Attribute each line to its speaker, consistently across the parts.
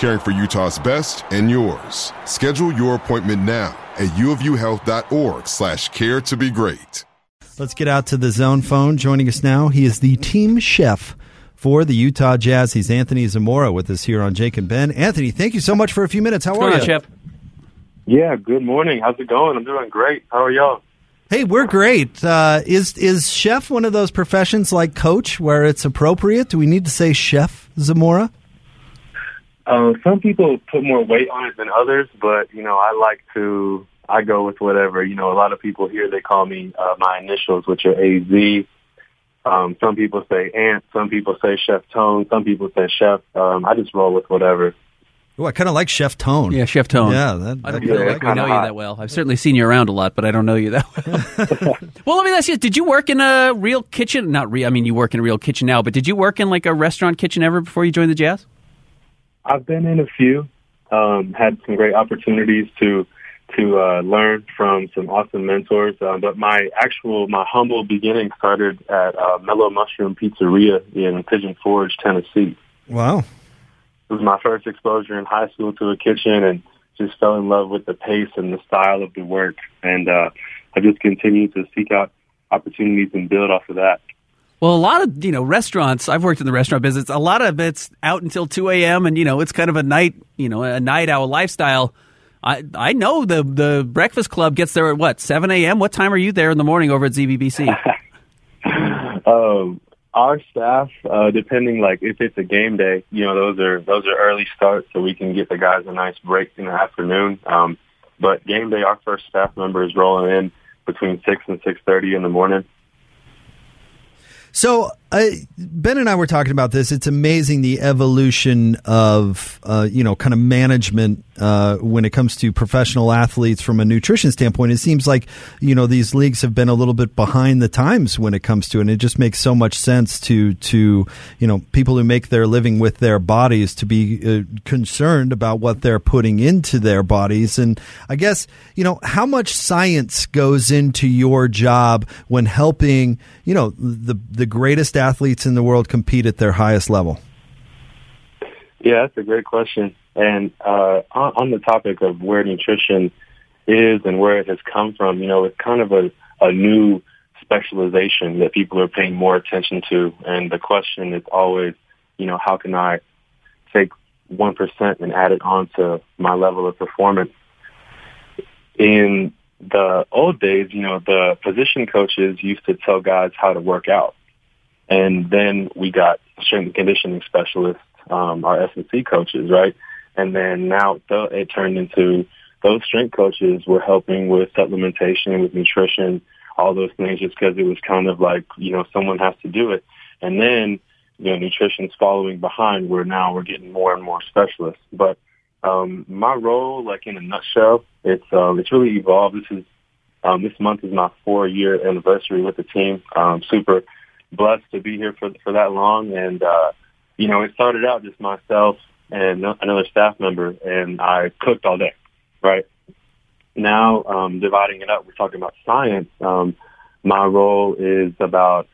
Speaker 1: caring for Utah's best and yours. Schedule your appointment now at uofuhealth.org slash care to be great.
Speaker 2: Let's get out to the zone phone. Joining us now, he is the team chef for the Utah Jazz. He's Anthony Zamora with us here on Jake and Ben. Anthony, thank you so much for a few minutes. How
Speaker 3: What's
Speaker 2: are
Speaker 3: going
Speaker 2: you?
Speaker 3: on, Chef?
Speaker 4: Yeah, good morning. How's it going? I'm doing great. How are y'all?
Speaker 2: Hey, we're great. Uh, is is chef one of those professions like coach where it's appropriate? Do we need to say chef Zamora?
Speaker 4: Uh, some people put more weight on it than others, but you know, I like to. I go with whatever. You know, a lot of people here they call me uh, my initials, which are AZ. Um, some people say Ant. Some people say Chef Tone. Some people say Chef. Um, I just roll with whatever.
Speaker 2: Oh, I kind of like Chef Tone.
Speaker 3: Yeah, Chef Tone.
Speaker 2: Yeah, that,
Speaker 3: I don't
Speaker 2: that-
Speaker 3: feel
Speaker 4: Yeah,
Speaker 3: like I
Speaker 4: kinda
Speaker 3: know you that well. I've certainly seen you around a lot, but I don't know you that well. well, let me ask you: Did you work in a real kitchen? Not real. I mean, you work in a real kitchen now, but did you work in like a restaurant kitchen ever before you joined the Jazz?
Speaker 4: I've been in a few. Um, had some great opportunities to to uh, learn from some awesome mentors. Uh, but my actual, my humble beginning started at uh, Mellow Mushroom Pizzeria in Pigeon Forge, Tennessee.
Speaker 2: wow.
Speaker 4: It was my first exposure in high school to a kitchen, and just fell in love with the pace and the style of the work. And uh, I just continued to seek out opportunities and build off of that.
Speaker 3: Well, a lot of you know restaurants. I've worked in the restaurant business. A lot of it's out until two a.m. and you know it's kind of a night, you know, a night owl lifestyle. I I know the the Breakfast Club gets there at what seven a.m. What time are you there in the morning over at ZBBC?
Speaker 4: Um, our staff, uh, depending like if it's a game day, you know, those are those are early starts, so we can get the guys a nice break in the afternoon. Um, but game day, our first staff member is rolling in between six and six thirty in the morning.
Speaker 2: So uh, Ben and I were talking about this. It's amazing the evolution of uh, you know kind of management uh, when it comes to professional athletes from a nutrition standpoint. It seems like you know these leagues have been a little bit behind the times when it comes to it. And it just makes so much sense to to you know people who make their living with their bodies to be uh, concerned about what they're putting into their bodies. And I guess you know how much science goes into your job when helping you know the the greatest athletes in the world compete at their highest level.
Speaker 4: Yeah, that's a great question. And uh, on, on the topic of where nutrition is and where it has come from, you know, it's kind of a, a new specialization that people are paying more attention to. And the question is always, you know, how can I take 1% and add it on to my level of performance? In the old days, you know, the position coaches used to tell guys how to work out. And then we got strength and conditioning specialists, um, our S&C coaches, right? And then now it turned into those strength coaches were helping with supplementation, with nutrition, all those things just because it was kind of like, you know, someone has to do it. And then, you know, nutrition's following behind where now we're getting more and more specialists. But um, my role, like in a nutshell, it's um, it's really evolved. This is um, this month is my four year anniversary with the team. Um, super blessed to be here for for that long, and uh, you know, it started out just myself and another staff member, and I cooked all day, right? Now, um, dividing it up, we're talking about science. Um, my role is about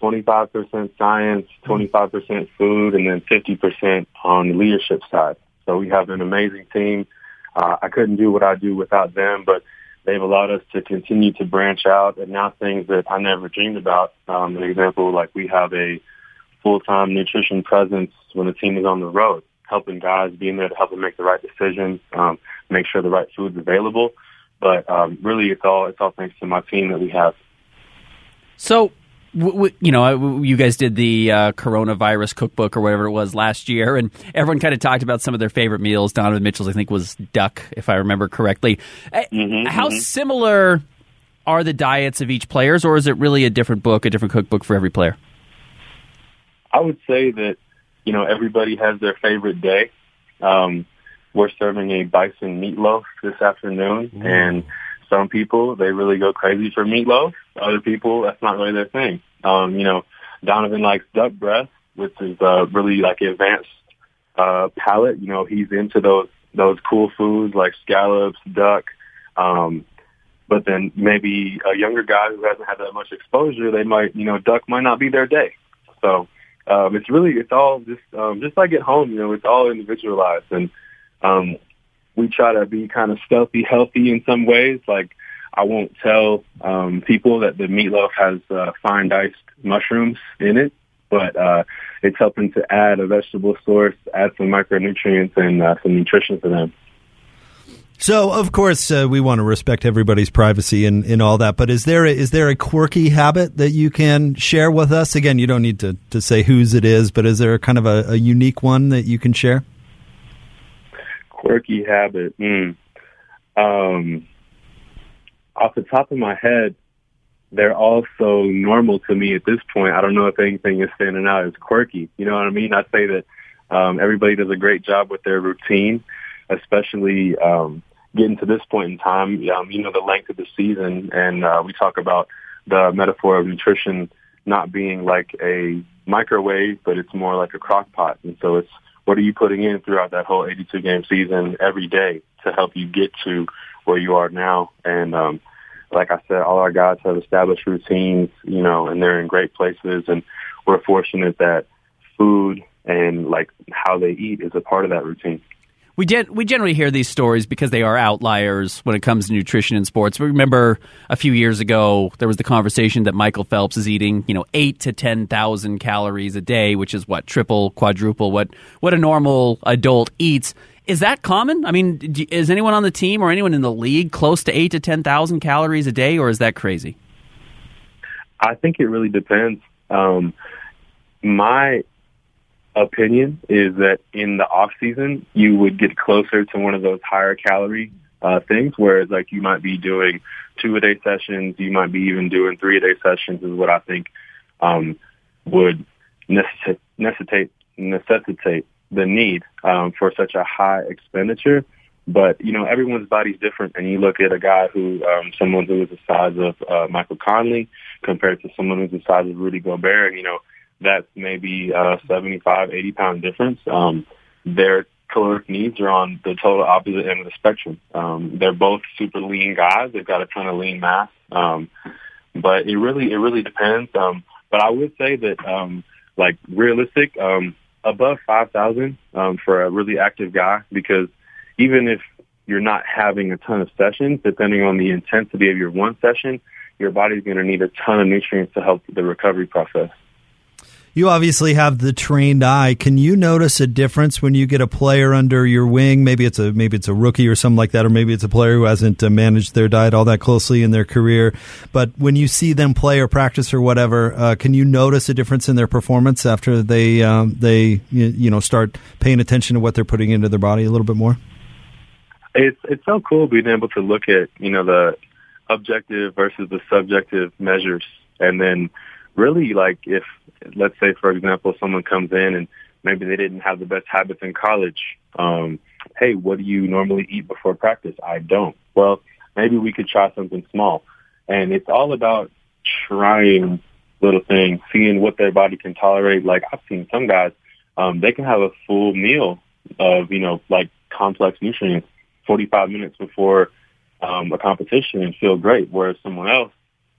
Speaker 4: 25% science, 25% food, and then 50% on the leadership side. So we have an amazing team. Uh, I couldn't do what I do without them, but they've allowed us to continue to branch out and now things that I never dreamed about. Um, an example, like we have a full-time nutrition presence when the team is on the road, helping guys being there to help them make the right decisions, um, make sure the right food's available. But um, really, it's all it's all thanks to my team that we have.
Speaker 3: So w- w- you know, you guys did the uh, coronavirus cookbook or whatever it was last year, and everyone kind of talked about some of their favorite meals. Donovan Mitchell's, I think, was duck, if I remember correctly. Eh, mm-hmm, How mm-hmm. similar are the diets of each players, or is it really a different book, a different cookbook for every player?
Speaker 4: I would say that you know everybody has their favorite day. Um, we're serving a bison meatloaf this afternoon, mm. and some people they really go crazy for meatloaf. Other people that's not really their thing. Um, you know, Donovan likes duck breast, which is uh, really like advanced uh, palate. You know, he's into those those cool foods like scallops, duck. Um, but then maybe a younger guy who hasn't had that much exposure, they might, you know, duck might not be their day. So um, it's really, it's all just, um, just like at home, you know, it's all individualized. And um, we try to be kind of stealthy, healthy in some ways. Like I won't tell um, people that the meatloaf has uh, fine diced mushrooms in it, but uh, it's helping to add a vegetable source, add some micronutrients and uh, some nutrition for them.
Speaker 2: So, of course, uh, we want to respect everybody's privacy and, and all that. But is there a, is there a quirky habit that you can share with us? Again, you don't need to, to say whose it is, but is there a kind of a, a unique one that you can share?
Speaker 4: Quirky habit. Mm. Um, off the top of my head, they're all so normal to me at this point. I don't know if anything is standing out as quirky. You know what I mean? I'd say that um, everybody does a great job with their routine, especially um, getting to this point in time. Um, you know, the length of the season, and uh, we talk about the metaphor of nutrition not being like a microwave, but it's more like a crock pot. And so it's what are you putting in throughout that whole 82 game season every day to help you get to where you are now? And, um, like I said, all our guys have established routines, you know, and they're in great places. And we're fortunate that food and like how they eat is a part of that routine.
Speaker 3: We gen- we generally hear these stories because they are outliers when it comes to nutrition in sports. We remember a few years ago there was the conversation that Michael Phelps is eating, you know, eight to ten thousand calories a day, which is what triple, quadruple what what a normal adult eats. Is that common? I mean, is anyone on the team or anyone in the league close to eight to ten thousand calories a day, or is that crazy?
Speaker 4: I think it really depends. Um, my opinion is that in the off season you would get closer to one of those higher calorie uh, things, whereas like you might be doing two a day sessions, you might be even doing three a day sessions is what I think um, would necessitate necessitate necessitate the need um, for such a high expenditure. But you know, everyone's body's different, and you look at a guy who, um, someone who is the size of uh, Michael Conley, compared to someone who's the size of Rudy Gobert, you know, that's maybe a 75, 80 pound difference. Um, their caloric needs are on the total opposite end of the spectrum. Um, they're both super lean guys. They've got a ton of lean mass. Um, but it really, it really depends. Um, but I would say that, um, like realistic, um, above 5,000, um, for a really active guy, because even if you're not having a ton of sessions, depending on the intensity of your one session, your body's going to need a ton of nutrients to help the recovery process.
Speaker 2: You obviously have the trained eye. Can you notice a difference when you get a player under your wing? Maybe it's a maybe it's a rookie or something like that, or maybe it's a player who hasn't uh, managed their diet all that closely in their career. But when you see them play or practice or whatever, uh, can you notice a difference in their performance after they um, they you know start paying attention to what they're putting into their body a little bit more?
Speaker 4: It's it's so cool being able to look at you know the objective versus the subjective measures, and then really like if let's say for example someone comes in and maybe they didn't have the best habits in college um hey what do you normally eat before practice? I don't. Well maybe we could try something small. And it's all about trying little things seeing what their body can tolerate. Like i've seen some guys um they can have a full meal of you know like complex nutrients 45 minutes before um a competition and feel great. Whereas someone else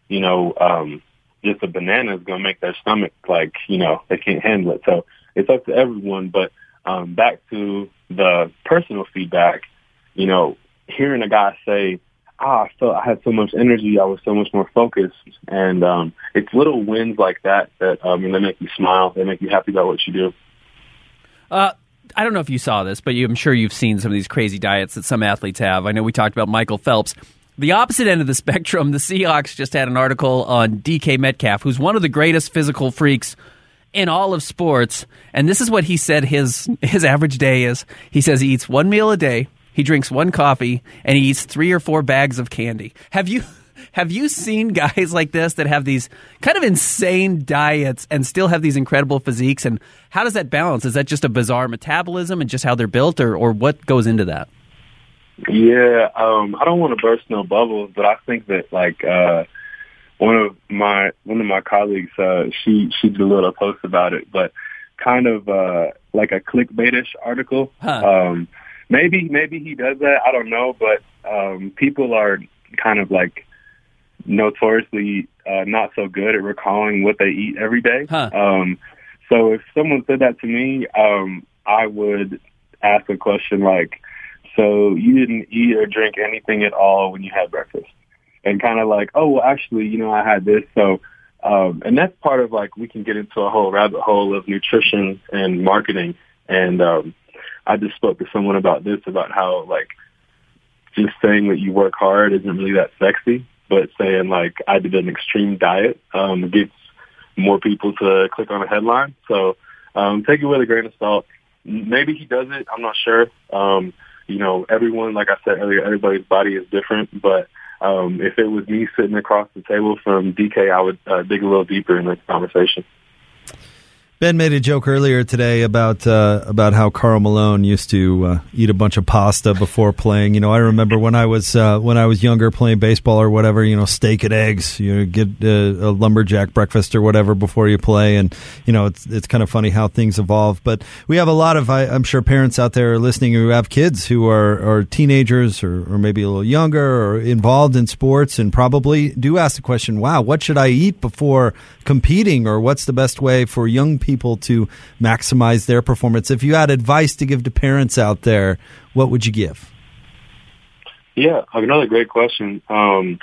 Speaker 4: you know, um, just a banana is going to make their stomach like, you know, they can't handle it. So it's up to everyone. But um, back to the personal feedback, you know, hearing a guy say, ah, I felt I had so much energy, I was so much more focused. And um, it's little wins like that that um, they make you smile, they make you happy about what you do.
Speaker 3: Uh, I don't know if you saw this, but you, I'm sure you've seen some of these crazy diets that some athletes have. I know we talked about Michael Phelps. The opposite end of the spectrum, the Seahawks just had an article on DK Metcalf, who's one of the greatest physical freaks in all of sports. And this is what he said his his average day is. He says he eats one meal a day, he drinks one coffee, and he eats three or four bags of candy. Have you have you seen guys like this that have these kind of insane diets and still have these incredible physiques? And how does that balance? Is that just a bizarre metabolism and just how they're built, or, or what goes into that?
Speaker 4: Yeah, um, I don't want to burst no bubbles, but I think that like uh, one of my one of my colleagues, uh, she she did a little post about it, but kind of uh, like a clickbaitish article.
Speaker 3: Huh.
Speaker 4: Um, maybe maybe he does that. I don't know, but um, people are kind of like notoriously uh, not so good at recalling what they eat every day.
Speaker 3: Huh.
Speaker 4: Um, so if someone said that to me, um, I would ask a question like so you didn't eat or drink anything at all when you had breakfast. And kind of like, oh, well, actually, you know, I had this. So, um, and that's part of like, we can get into a whole rabbit hole of nutrition and marketing. And, um, I just spoke to someone about this, about how like just saying that you work hard isn't really that sexy, but saying like I did an extreme diet, um, gets more people to click on a headline. So, um, take it with a grain of salt. Maybe he does it. I'm not sure. Um, you know, everyone, like I said earlier, everybody's body is different. But um, if it was me sitting across the table from DK, I would uh, dig a little deeper in the conversation.
Speaker 2: Ben made a joke earlier today about uh, about how Karl Malone used to uh, eat a bunch of pasta before playing. You know, I remember when I was uh, when I was younger playing baseball or whatever. You know, steak and eggs. You know, get uh, a lumberjack breakfast or whatever before you play, and you know, it's it's kind of funny how things evolve. But we have a lot of I, am sure parents out there listening who have kids who are are teenagers or, or maybe a little younger or involved in sports, and probably do ask the question, "Wow, what should I eat before competing?" Or what's the best way for young people to maximize their performance. If you had advice to give to parents out there, what would you give?
Speaker 4: Yeah, another great question. Um,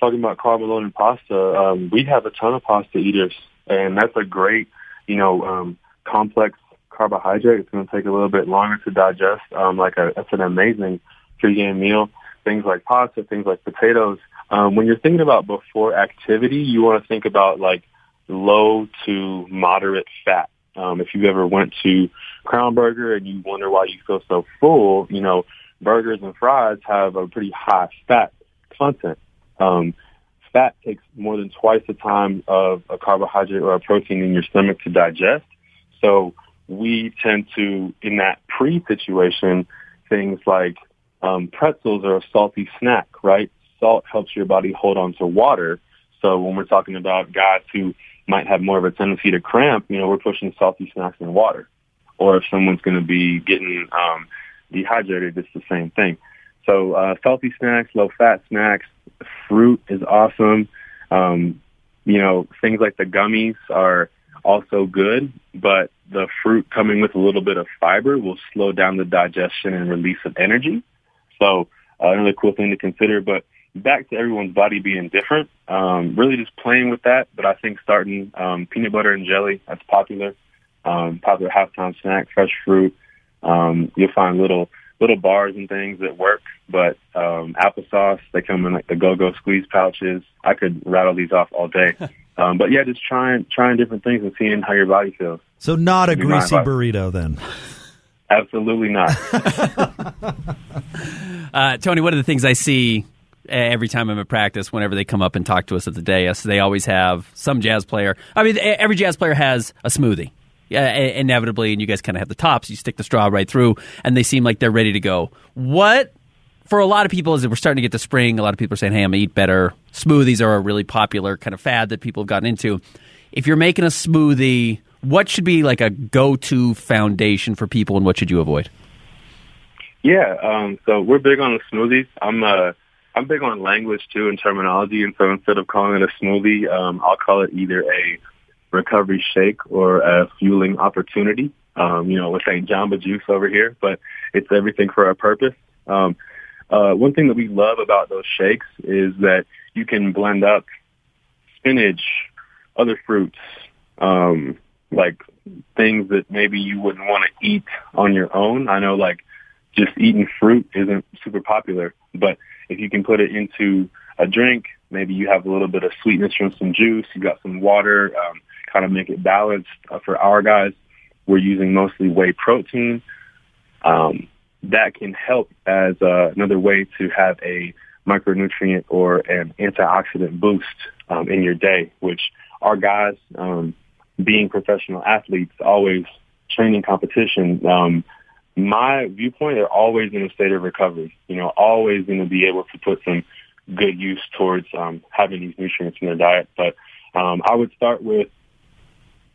Speaker 4: talking about Malone and pasta, um, we have a ton of pasta eaters, and that's a great, you know, um, complex carbohydrate. It's going to take a little bit longer to digest. Um, like a, that's an amazing pregame meal. Things like pasta, things like potatoes. Um, when you're thinking about before activity, you want to think about like low to moderate fat. Um, if you ever went to Crown Burger and you wonder why you feel so full, you know, burgers and fries have a pretty high fat content. Um, fat takes more than twice the time of a carbohydrate or a protein in your stomach to digest. So we tend to, in that pre situation, things like um, pretzels are a salty snack, right? Salt helps your body hold on to water. So when we're talking about guys who might have more of a tendency to cramp, you know, we're pushing salty snacks and water. Or if someone's going to be getting um, dehydrated, it's the same thing. So uh, salty snacks, low fat snacks, fruit is awesome. Um, you know, things like the gummies are also good, but the fruit coming with a little bit of fiber will slow down the digestion and release of energy. So uh, another cool thing to consider. But back to everyone's body being different. Um, really just playing with that. But I think starting um, peanut butter and jelly, that's popular. Um, popular halftime snack, fresh fruit. Um, you'll find little little bars and things that work. But um, applesauce, they come in like the go-go squeeze pouches. I could rattle these off all day. Um, but yeah, just trying trying different things and seeing how your body feels.
Speaker 2: So not a greasy burrito then.
Speaker 4: Absolutely not.
Speaker 3: uh, Tony, one of the things I see every time I'm at practice, whenever they come up and talk to us at the dais, they always have some jazz player. I mean, every jazz player has a smoothie. Yeah, inevitably, and you guys kind of have the tops. You stick the straw right through, and they seem like they're ready to go. What for a lot of people as we're starting to get to spring, a lot of people are saying, "Hey, I'm gonna eat better." Smoothies are a really popular kind of fad that people have gotten into. If you're making a smoothie, what should be like a go-to foundation for people, and what should you avoid?
Speaker 4: Yeah, um, so we're big on the smoothies. I'm a I'm big on language too and terminology, and so instead of calling it a smoothie, um, I'll call it either a recovery shake or a fueling opportunity. Um, you know, with St. Jamba Juice over here, but it's everything for a purpose. Um, uh, one thing that we love about those shakes is that you can blend up spinach, other fruits, um, like things that maybe you wouldn't want to eat on your own. I know like just eating fruit isn't super popular, but if you can put it into a drink, maybe you have a little bit of sweetness from some juice, you got some water, um, kind of make it balanced. Uh, for our guys, we're using mostly whey protein. Um, that can help as uh, another way to have a micronutrient or an antioxidant boost um, in your day, which our guys, um, being professional athletes, always training competition, um, my viewpoint, they're always in a state of recovery. You know, always going to be able to put some good use towards um, having these nutrients in their diet. But um, I would start with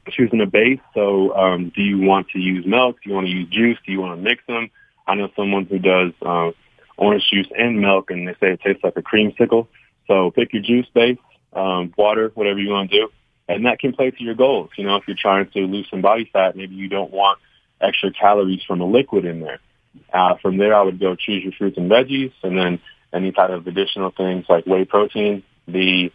Speaker 4: choosing a base. So, um, do you want to use milk? Do you want to use juice? Do you want to mix them? I know someone who does uh, orange juice and milk, and they say it tastes like a creamsicle. So, pick your juice base, um, water, whatever you want to do, and that can play to your goals. You know, if you're trying to lose some body fat, maybe you don't want extra calories from a liquid in there. Uh, from there, I would go choose your fruits and veggies, and then any type of additional things like whey protein. The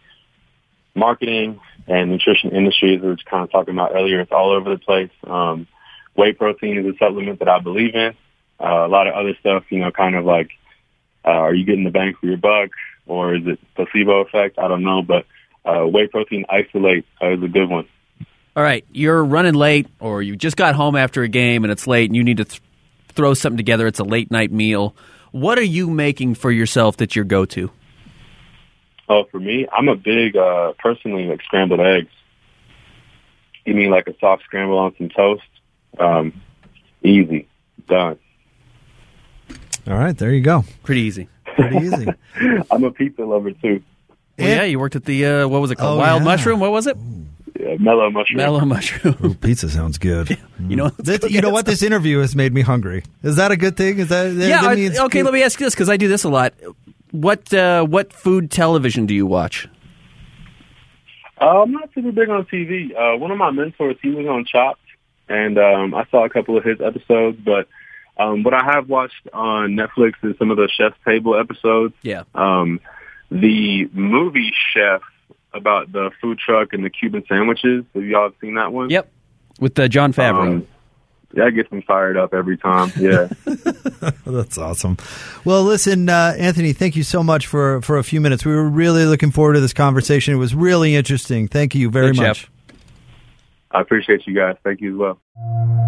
Speaker 4: marketing and nutrition industry, as we were kind of talking about earlier, it's all over the place. Um, whey protein is a supplement that I believe in. Uh, a lot of other stuff, you know, kind of like, uh, are you getting the bang for your buck, or is it placebo effect? I don't know, but uh, whey protein isolate is a good one.
Speaker 3: All right, you're running late, or you just got home after a game and it's late, and you need to th- throw something together. It's a late night meal. What are you making for yourself that's your go to?
Speaker 4: Oh, for me, I'm a big uh, personally like scrambled eggs. You mean like a soft scramble on some toast? Um, easy, done.
Speaker 2: All right, there you go.
Speaker 3: Pretty easy.
Speaker 2: Pretty easy.
Speaker 4: I'm a pizza lover too.
Speaker 3: Well, yeah, you worked at the uh, what was it called?
Speaker 2: Oh,
Speaker 3: Wild
Speaker 2: yeah.
Speaker 3: Mushroom. What was it?
Speaker 4: Yeah, mellow mushroom.
Speaker 3: Mellow Mushroom.
Speaker 2: Ooh, pizza sounds good.
Speaker 3: you know,
Speaker 2: That- you know what? This interview has made me hungry. Is that a good thing? Is that, that
Speaker 3: yeah.
Speaker 2: that
Speaker 3: I-
Speaker 2: means-
Speaker 3: okay, let me ask you this because I do this a lot. What uh, what food television do you watch?
Speaker 4: Uh, I'm not super big on TV. Uh, one of my mentors, he was on Chopped, and um, I saw a couple of his episodes. But um, what I have watched on Netflix is some of the Chef's Table episodes.
Speaker 3: Yeah.
Speaker 4: Um, the movie Chef about the food truck and the Cuban sandwiches. Have y'all seen that one?
Speaker 3: Yep, with uh, Jon Favreau.
Speaker 4: Um, that gets me fired up every time. Yeah.
Speaker 2: That's awesome. Well, listen, uh, Anthony, thank you so much for, for a few minutes. We were really looking forward to this conversation. It was really interesting. Thank you very
Speaker 3: Thanks,
Speaker 2: much.
Speaker 3: Jeff.
Speaker 4: I appreciate you guys. Thank you as well.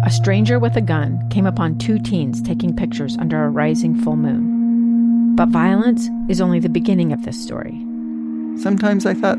Speaker 5: A stranger with a gun came upon two teens taking pictures under a rising full moon. But violence is only the beginning of this story.
Speaker 6: Sometimes I thought,